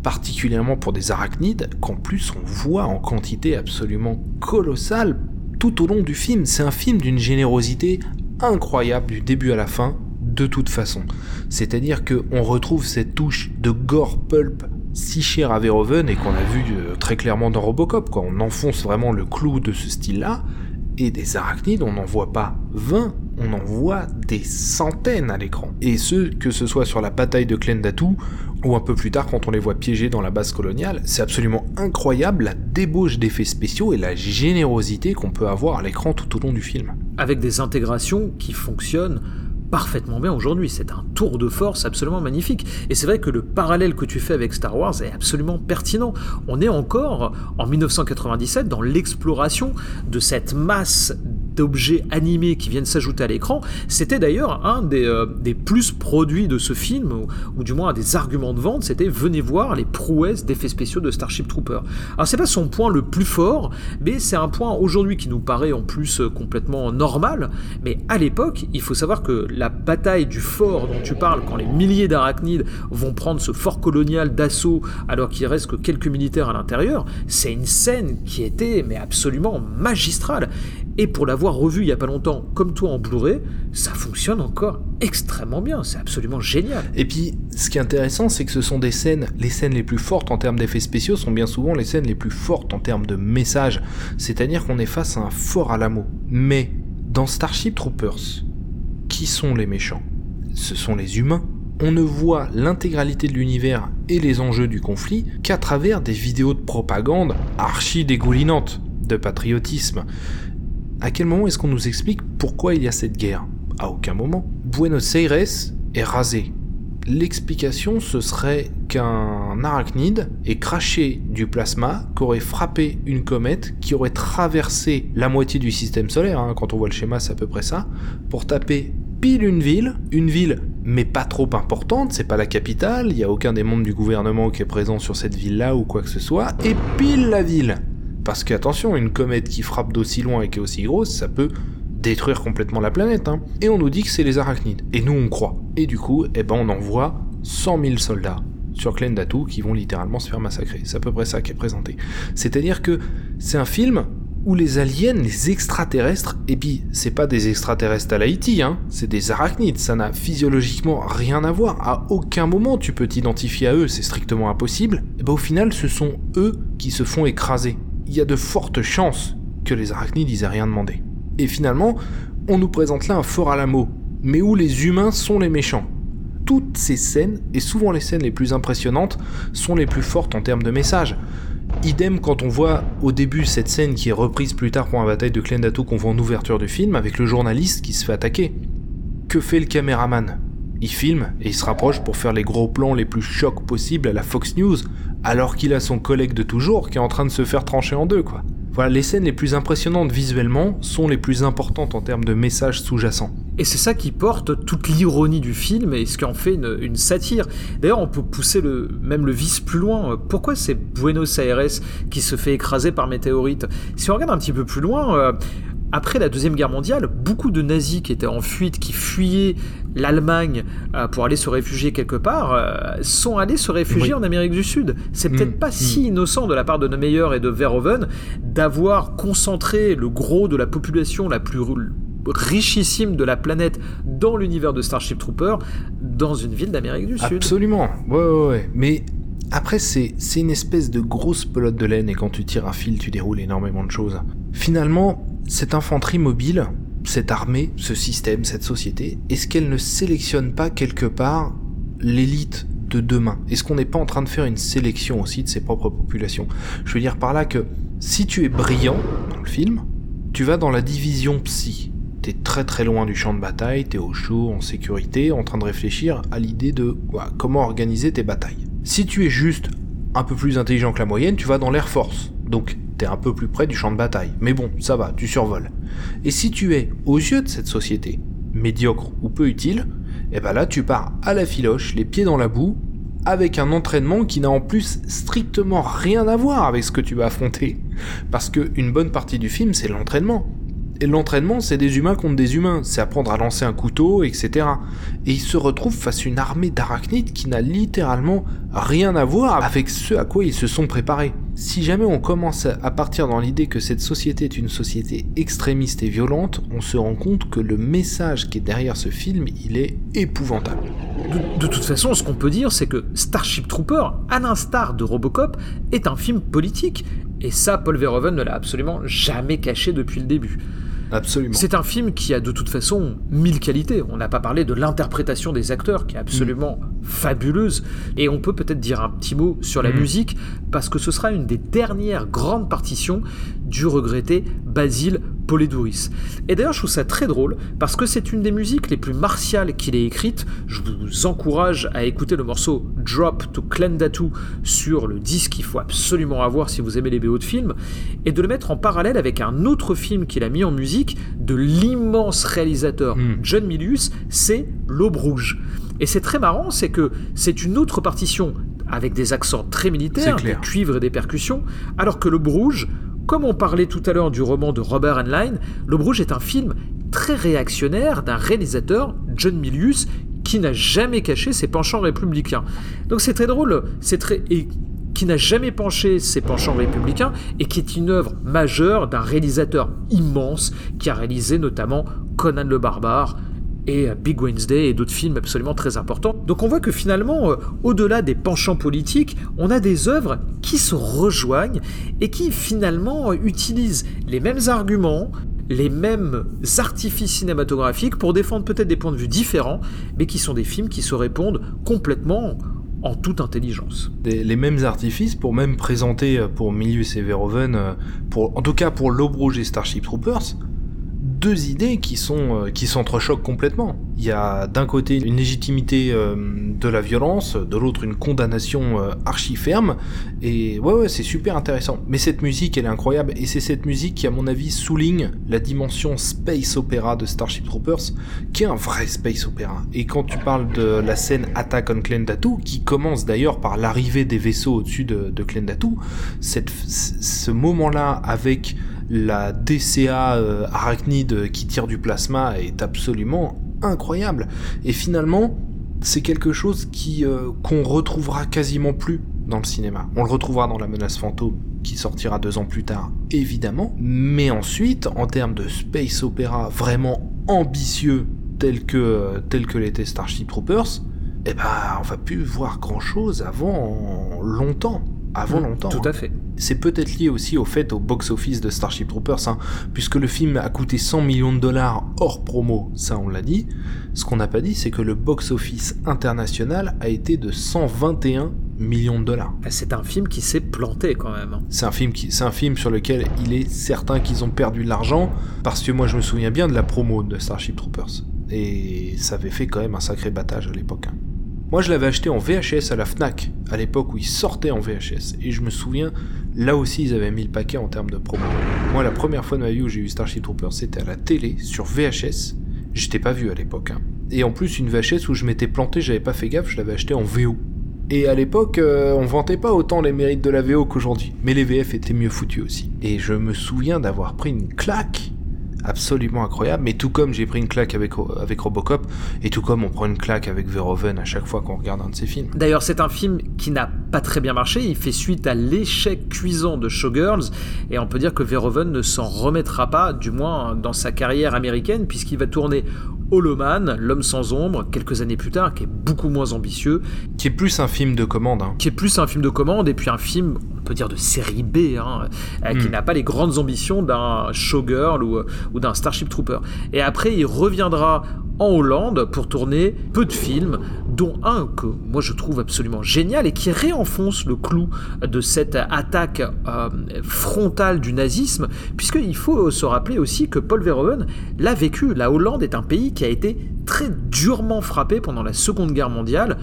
Speaker 2: particulièrement pour des arachnides qu'en plus on voit en quantité absolument colossale tout au long du film. C'est un film d'une générosité incroyable du début à la fin, de toute façon. C'est-à-dire qu'on retrouve cette touche de gore pulp si chère à Verhoeven et qu'on a vu euh, très clairement dans Robocop. Quoi. On enfonce vraiment le clou de ce style-là. Et des arachnides, on n'en voit pas 20, on en voit des centaines à l'écran. Et ce, que ce soit sur la bataille de Klendatu, ou un peu plus tard quand on les voit piégés dans la base coloniale, c'est absolument incroyable la débauche d'effets spéciaux et la générosité qu'on peut avoir à l'écran tout au long du film.
Speaker 3: avec des intégrations qui fonctionnent parfaitement bien aujourd'hui. C'est un tour de force absolument magnifique. Et c'est vrai que le parallèle que tu fais avec Star Wars est absolument pertinent. On est encore en 1997 dans l'exploration de cette masse d'objets animés qui viennent s'ajouter à l'écran. C'était d'ailleurs un des, euh, plus produits de ce film, ou, du moins un des arguments de vente, c'était venez voir les prouesses d'effets spéciaux de Starship Trooper. Alors c'est pas son point le plus fort, mais c'est un point aujourd'hui qui nous paraît en plus euh, complètement normal. Mais à l'époque, il faut savoir que la bataille du fort dont tu parles, quand les milliers d'arachnides vont prendre ce fort colonial d'assaut alors qu'il reste que quelques militaires à l'intérieur, c'est une scène qui était mais absolument magistrale. Et pour l'avoir revu il y a pas longtemps, comme toi en Blu-ray, ça fonctionne encore extrêmement bien. C'est absolument génial.
Speaker 2: Et puis, ce qui est intéressant, c'est que ce sont des scènes, les scènes les plus fortes en termes d'effets spéciaux sont bien souvent les scènes les plus fortes en termes de message. C'est-à-dire qu'on est face à un fort à l'amour. Mais, dans Starship Troopers, qui sont les méchants? Ce sont les humains. On ne voit l'intégralité de l'univers et les enjeux du conflit qu'à travers des vidéos de propagande archi dégoulinantes de patriotisme. À quel moment est-ce qu'on nous explique pourquoi il y a cette guerre? À aucun moment. Buenos Aires est rasé. L'explication, ce serait qu'un arachnide ait craché du plasma, qu'aurait frappé une comète, qui aurait traversé la moitié du système solaire, hein, quand on voit le schéma c'est à peu près ça, pour taper pile une ville, une ville mais pas trop importante, c'est pas la capitale, il n'y a aucun des membres du gouvernement qui est présent sur cette ville-là ou quoi que ce soit, et pile la ville. Parce qu'attention, une comète qui frappe d'aussi loin et qui est aussi grosse, ça peut détruire complètement la planète. Hein. Et on nous dit que c'est les arachnides. Et nous, on croit. Et du coup, eh ben, on envoie 100 000 soldats sur Klendatu qui vont littéralement se faire massacrer. C'est à peu près ça qui est présenté. C'est-à-dire que c'est un film où les aliens, les extraterrestres, et puis c'est pas des extraterrestres à l'Haïti, hein, c'est des arachnides, ça n'a physiologiquement rien à voir, à aucun moment tu peux t'identifier à eux, c'est strictement impossible, et ben au final ce sont eux qui se font écraser il y a de fortes chances que les arachnides ils aient rien demandé. Et finalement, on nous présente là un fort Alamo, mais où les humains sont les méchants. Toutes ces scènes, et souvent les scènes les plus impressionnantes, sont les plus fortes en termes de message. Idem quand on voit au début cette scène qui est reprise plus tard pour la bataille de Klendatu qu'on voit en ouverture du film avec le journaliste qui se fait attaquer. Que fait le caméraman? Il filme et il se rapproche pour faire les gros plans les plus chocs possibles à la Fox News, alors qu'il a son collègue de toujours qui est en train de se faire trancher en deux, quoi. Voilà, les scènes les plus impressionnantes visuellement sont les plus importantes en termes de messages sous-jacents.
Speaker 3: Et c'est ça qui porte toute l'ironie du film et ce qui en fait une, satire. D'ailleurs, on peut pousser même le vice plus loin. Pourquoi c'est Buenos Aires qui se fait écraser par météorite? Si on regarde un petit peu plus loin, euh, après la Deuxième Guerre mondiale, beaucoup de nazis qui étaient en fuite, qui fuyaient l'Allemagne euh, pour aller se réfugier quelque part, euh, sont allés se réfugier en Amérique du Sud. C'est mm. peut-être pas si mm. innocent de la part de Neumeyer et de Verhoeven d'avoir concentré le gros de la population la plus richissime de la planète dans l'univers de Starship Trooper dans une ville d'Amérique du Sud.
Speaker 2: Absolument, ouais, ouais, ouais. Mais après, c'est une espèce de grosse pelote de laine et quand tu tires un fil, tu déroules énormément de choses. Finalement, cette infanterie mobile, cette armée, ce système, cette société, est-ce qu'elle ne sélectionne pas quelque part l'élite de demain? Est-ce qu'on n'est pas en train de faire une sélection aussi de ses propres populations? Je veux dire par là que si tu es brillant dans le film, tu vas dans la division psy. T'es très très loin du champ de bataille, t'es au chaud, en sécurité, en train de réfléchir à l'idée de comment organiser tes batailles. Si tu es juste un peu plus intelligent que la moyenne, tu vas dans l'Air Force. Donc t'es un peu plus près du champ de bataille. Mais bon, ça va, tu survoles. Et si tu es, aux yeux de cette société, médiocre ou peu utile, et eh ben là tu pars à la filoche, les pieds dans la boue, avec un entraînement qui n'a en plus strictement rien à voir avec ce que tu vas affronter. Parce que une bonne partie du film, c'est l'entraînement. Et l'entraînement, c'est des humains contre des humains, c'est apprendre à lancer un couteau, etc. Et ils se retrouvent face à une armée d'arachnides qui n'a littéralement rien à voir avec ce à quoi ils se sont préparés. Si jamais on commence à partir dans l'idée que cette société est une société extrémiste et violente, on se rend compte que le message qui est derrière ce film, il est épouvantable.
Speaker 3: De, toute façon, ce qu'on peut dire, c'est que Starship Trooper, à l'instar de Robocop, est un film politique. Et ça, Paul Verhoeven ne l'a absolument jamais caché depuis le début.
Speaker 2: Absolument.
Speaker 3: C'est un film qui a de toute façon mille qualités. On n'a pas parlé de l'interprétation des acteurs qui est absolument fabuleuse. Et on peut peut-être dire un petit mot sur la
Speaker 2: Mhm.
Speaker 3: musique, parce que ce sera une des dernières grandes partitions du regretté Basile Poledouris. Et d'ailleurs, je trouve ça très drôle, parce que c'est une des musiques les plus martiales qu'il ait écrites. Je vous encourage à écouter le morceau Drop to Clendatu sur le disque qu'il faut absolument avoir si vous aimez les BO de films, et de le mettre en parallèle avec un autre film qu'il a mis en musique de l'immense réalisateur
Speaker 2: Mm.
Speaker 3: John Milius, c'est L'Aube Rouge. Et c'est très marrant, c'est que c'est une autre partition avec des accents très militaires, des cuivres et des percussions, alors que L'Aube Rouge, comme on parlait tout à l'heure du roman de Robert Heinlein, L'Aube Rouge est un film très réactionnaire d'un réalisateur, John Milius, qui n'a jamais caché ses penchants républicains. Donc c'est très drôle, c'est très... Et qui n'a jamais penché ses penchants républicains et qui est une œuvre majeure d'un réalisateur immense qui a réalisé notamment Conan le Barbare et Big Wednesday et d'autres films absolument très importants. Donc on voit que finalement, euh, au-delà des penchants politiques, on a des œuvres qui se rejoignent et qui finalement euh, utilisent les mêmes arguments, les mêmes artifices cinématographiques pour défendre peut-être des points de vue différents, mais qui sont des films qui se répondent complètement en toute intelligence.
Speaker 2: Les mêmes artifices pour même présenter euh, pour Milius et Verhoeven, pour, en tout cas pour L'Aube Rouge et Starship Troopers, deux idées qui sont euh, qui s'entrechoquent complètement. Il y a d'un côté une légitimité euh, de la violence, de l'autre une condamnation euh, archi ferme, et ouais ouais c'est super intéressant. Mais cette musique elle est incroyable, et c'est cette musique qui à mon avis souligne la dimension space opéra de Starship Troopers, qui est un vrai space opéra. Et quand tu parles de la scène Attack on Klendatu, qui commence d'ailleurs par l'arrivée des vaisseaux au-dessus de, de ce moment-là avec la DCA euh, arachnide qui tire du plasma est absolument incroyable. Et finalement, c'est quelque chose qui euh, qu'on retrouvera quasiment plus dans le cinéma. On le retrouvera dans La menace fantôme qui sortira deux ans plus tard, évidemment. Mais ensuite, en termes de space opéra vraiment ambitieux tel que tel que l'était Starship Troopers, eh ben on va plus voir grand chose avant longtemps. Avant longtemps.
Speaker 3: Tout
Speaker 2: hein.
Speaker 3: à fait.
Speaker 2: C'est peut-être lié aussi au fait au box-office de Starship Troopers, hein, puisque le film a coûté 100 millions de dollars hors promo, ça on l'a dit. Ce qu'on n'a pas dit, c'est que le box-office international a été de 121 millions de dollars.
Speaker 3: C'est un film qui s'est planté quand même. hein.
Speaker 2: C'est un film qui, c'est un film sur lequel il est certain qu'ils ont perdu de l'argent, parce que moi je me souviens bien de la promo de Starship Troopers, et ça avait fait quand même un sacré battage à l'époque. Moi, je l'avais acheté en VHS à la Fnac, à l'époque où il sortait en VHS. Et je me souviens, là aussi, ils avaient mis le paquet en termes de promo. Moi, la première fois de ma vie où j'ai eu Starship Troopers, c'était à la télé, sur VHS. J'étais pas vu à l'époque. hein. Et en plus, une VHS où je m'étais planté, j'avais pas fait gaffe, je l'avais acheté en VO. Et à l'époque, euh, on vantait pas autant les mérites de la VO qu'aujourd'hui. Mais les VF étaient mieux foutus aussi. Et je me souviens d'avoir pris une claque absolument incroyable, mais tout comme j'ai pris une claque avec, avec Robocop, et tout comme on prend une claque avec Verhoeven à chaque fois qu'on regarde un de ses films.
Speaker 3: D'ailleurs, c'est un film qui n'a pas très bien marché. Il fait suite à l'échec cuisant de Showgirls. Et on peut dire que Verhoeven ne s'en remettra pas, du moins dans sa carrière américaine, puisqu'il va tourner Holoman, L'homme sans ombre, quelques années plus tard, qui est beaucoup moins ambitieux,
Speaker 2: Qui est plus un film de commande. hein.
Speaker 3: qui est plus un film de commande et puis un film, on peut dire de série B, hein, euh, qui
Speaker 2: Mm.
Speaker 3: n'a pas les grandes ambitions d'un Showgirl ou, ou d'un Starship Trooper. Et après, il reviendra en Hollande pour tourner peu de films, dont un que moi je trouve absolument génial et qui réenfonce le clou de cette attaque euh, frontale du nazisme, puisqu'il faut se rappeler aussi que Paul Verhoeven l'a vécu. La Hollande est un pays qui a été très durement frappé pendant la Seconde Guerre mondiale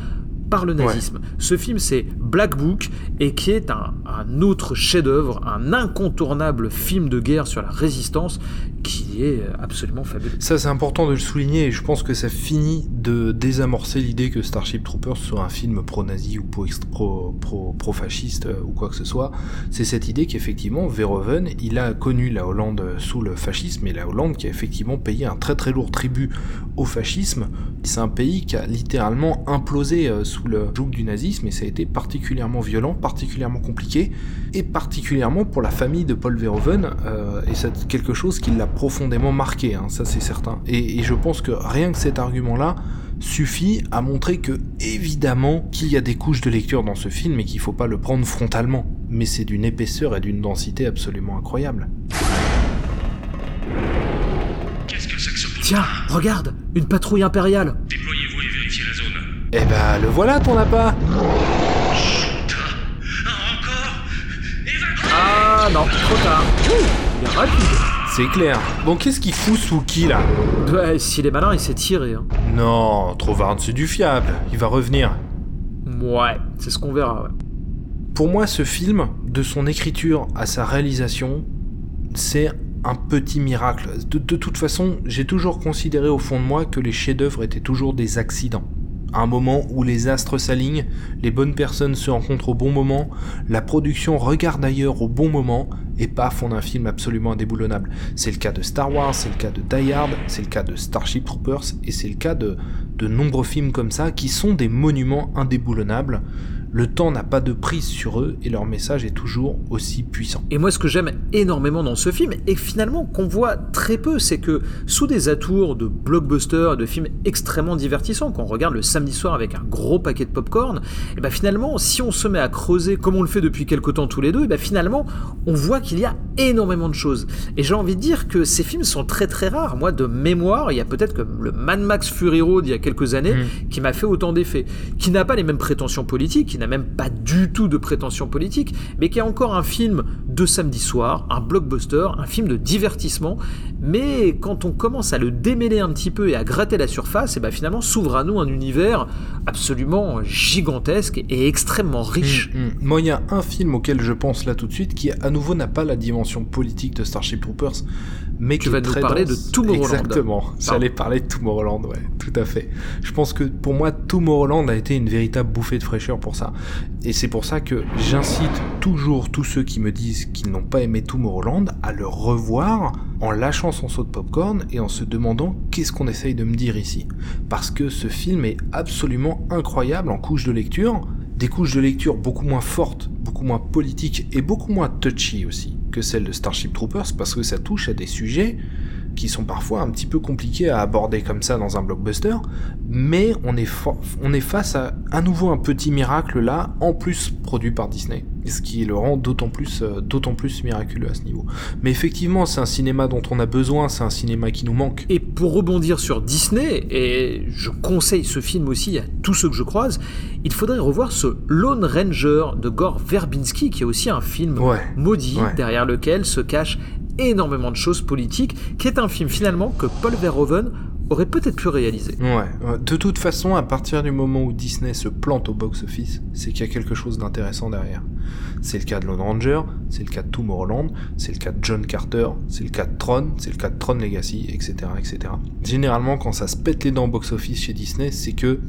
Speaker 3: par le nazisme. Ce film, c'est Black Book, et qui est un, un autre chef-d'œuvre, un incontournable film de guerre sur la résistance, qui est absolument fabuleux.
Speaker 2: Ça, c'est important de le souligner, et je pense que ça finit de désamorcer l'idée que Starship Troopers soit un film pro-nazi ou pro-fasciste euh, ou quoi que ce soit. C'est cette idée qu'effectivement, Verhoeven, il a connu la Hollande sous le fascisme, et la Hollande qui a effectivement payé un très très lourd tribut au fascisme. C'est un pays qui a littéralement implosé euh, sous le joug du nazisme, et ça a été particulièrement violent, particulièrement compliqué, et particulièrement pour la famille de Paul Verhoeven, euh, et c'est quelque chose qui l'a profondément marqué, hein, ça c'est certain. Et, et je pense que rien que cet argument-là suffit à montrer que, évidemment, qu'il y a des couches de lecture dans ce film et qu'il faut pas le prendre frontalement. Mais c'est d'une épaisseur et d'une densité absolument incroyable.
Speaker 4: Qu'est-ce que c'est que ce bruit
Speaker 3: Tiens, regarde, une patrouille impériale.
Speaker 4: Déployez-vous et vérifiez la zone.
Speaker 2: Eh ben, le voilà ton appât
Speaker 3: Ah non, trop tard. Ouh, il est rapide.
Speaker 2: C'est clair. Bon, qu'est-ce qu'il fout sous qui là
Speaker 3: Ouais, s'il est malin, il s'est tiré. Hein.
Speaker 2: Non, Trovard, c'est du fiable. Il va revenir.
Speaker 3: Ouais, c'est ce qu'on verra. Ouais.
Speaker 2: Pour moi, ce film, de son écriture à sa réalisation, c'est un petit miracle. De, de toute façon, j'ai toujours considéré au fond de moi que les chefs-d'œuvre étaient toujours des accidents. Un moment où les astres s'alignent, les bonnes personnes se rencontrent au bon moment, la production regarde ailleurs au bon moment, et paf, on a un film absolument indéboulonnable. C'est le cas de Star Wars, c'est le cas de Die Hard, c'est le cas de Starship Troopers, et c'est le cas de, de nombreux films comme ça qui sont des monuments indéboulonnables. Le temps n'a pas de prise sur eux et leur message est toujours aussi puissant.
Speaker 3: Et moi, ce que j'aime énormément dans ce film, et finalement qu'on voit très peu, c'est que sous des atours de blockbusters, de films extrêmement divertissants, qu'on regarde le samedi soir avec un gros paquet de popcorn, et ben finalement, si on se met à creuser comme on le fait depuis quelques temps tous les deux, et ben finalement, on voit qu'il y a énormément de choses. Et j'ai envie de dire que ces films sont très très rares. Moi, de mémoire, il y a peut-être que le Mad Max Fury Road il y a quelques années
Speaker 2: Mm.
Speaker 3: qui m'a fait autant d'effets, qui n'a pas les mêmes prétentions politiques, n'a même pas du tout de prétentions politiques, mais qui est encore un film de samedi soir, un blockbuster, un film de divertissement. Mais quand on commence à le démêler un petit peu et à gratter la surface, et ben finalement s'ouvre à nous un univers absolument gigantesque et extrêmement riche.
Speaker 2: Mm, mm. Moi, il y a un film auquel je pense là tout de suite qui, à nouveau, n'a pas la dimension politique de Starship Troopers, mais
Speaker 3: Tu vas nous parler
Speaker 2: dense.
Speaker 3: de Tomorrowland.
Speaker 2: Exactement. J'allais parler de Tomorrowland, ouais, tout à fait. Je pense que pour moi, Tomorrowland a été une véritable bouffée de fraîcheur pour ça. Et c'est pour ça que j'incite toujours tous ceux qui me disent qu'ils n'ont pas aimé Tomorrowland à le revoir en lâchant son saut de popcorn et en se demandant qu'est-ce qu'on essaye de me dire ici. Parce que ce film est absolument incroyable en couches de lecture, des couches de lecture beaucoup moins fortes, beaucoup moins politiques et beaucoup moins touchy aussi que celles de Starship Troopers parce que ça touche à des sujets qui sont parfois un petit peu compliqués à aborder comme ça dans un blockbuster, mais on est, fa- on est face à à nouveau un petit miracle là, en plus produit par Disney, ce qui le rend d'autant plus, euh, d'autant plus miraculeux à ce niveau. Mais effectivement, c'est un cinéma dont on a besoin, c'est un cinéma qui nous manque.
Speaker 3: Et pour rebondir sur Disney, et je conseille ce film aussi à tous ceux que je croise, il faudrait revoir ce Lone Ranger de Gore Verbinski, qui est aussi un film
Speaker 2: Ouais.
Speaker 3: maudit,
Speaker 2: Ouais.
Speaker 3: derrière lequel se cachent énormément de choses politiques, qui est un film finalement que Paul Verhoeven aurait peut-être pu réaliser.
Speaker 2: Ouais, de toute façon, à partir du moment où Disney se plante au box-office, c'est qu'il y a quelque chose d'intéressant derrière. C'est le cas de Lone Ranger, c'est le cas de Tomorrowland, c'est le cas de John Carter, c'est le cas de Tron, c'est le cas de Tron Legacy, etc., etc. Généralement, quand ça se pète les dents au box-office chez Disney, c'est que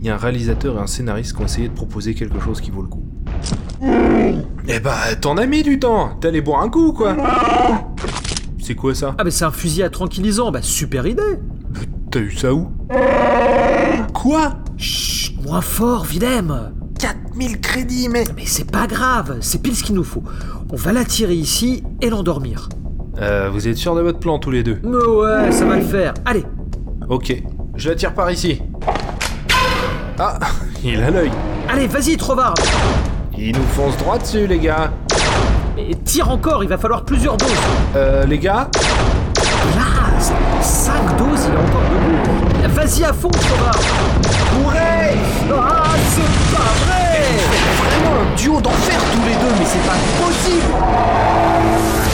Speaker 2: il y a un réalisateur et un scénariste qui ont essayé de proposer quelque chose qui vaut le coup. Eh bah, t'en as mis du temps T'allais boire un coup, quoi C'est quoi ça?
Speaker 3: Ah mais c'est un fusil à tranquillisant, bah super idée
Speaker 2: T'as eu ça où Quoi
Speaker 3: Chut, moins fort, Willem
Speaker 2: 4000 crédits, mais...
Speaker 3: Mais c'est pas grave, c'est pile ce qu'il nous faut. On va l'attirer ici et l'endormir.
Speaker 2: Euh, vous êtes sûr de votre plan tous les deux
Speaker 3: Mais ouais, ça va le faire. Allez,
Speaker 2: Ok, je la tire par ici. Ah, il a l'œil.
Speaker 3: allez, vas-y, Trovard
Speaker 2: Il nous fonce droit dessus, les gars.
Speaker 3: Et tire encore, il va falloir plusieurs doses.
Speaker 2: Euh, les gars
Speaker 3: 5 doses, il est encore debout. Vas-y à fond, Thomas.
Speaker 2: Courez
Speaker 3: Ah, c'est pas vrai.
Speaker 2: Vraiment un duo d'enfer tous les deux, mais c'est pas possible.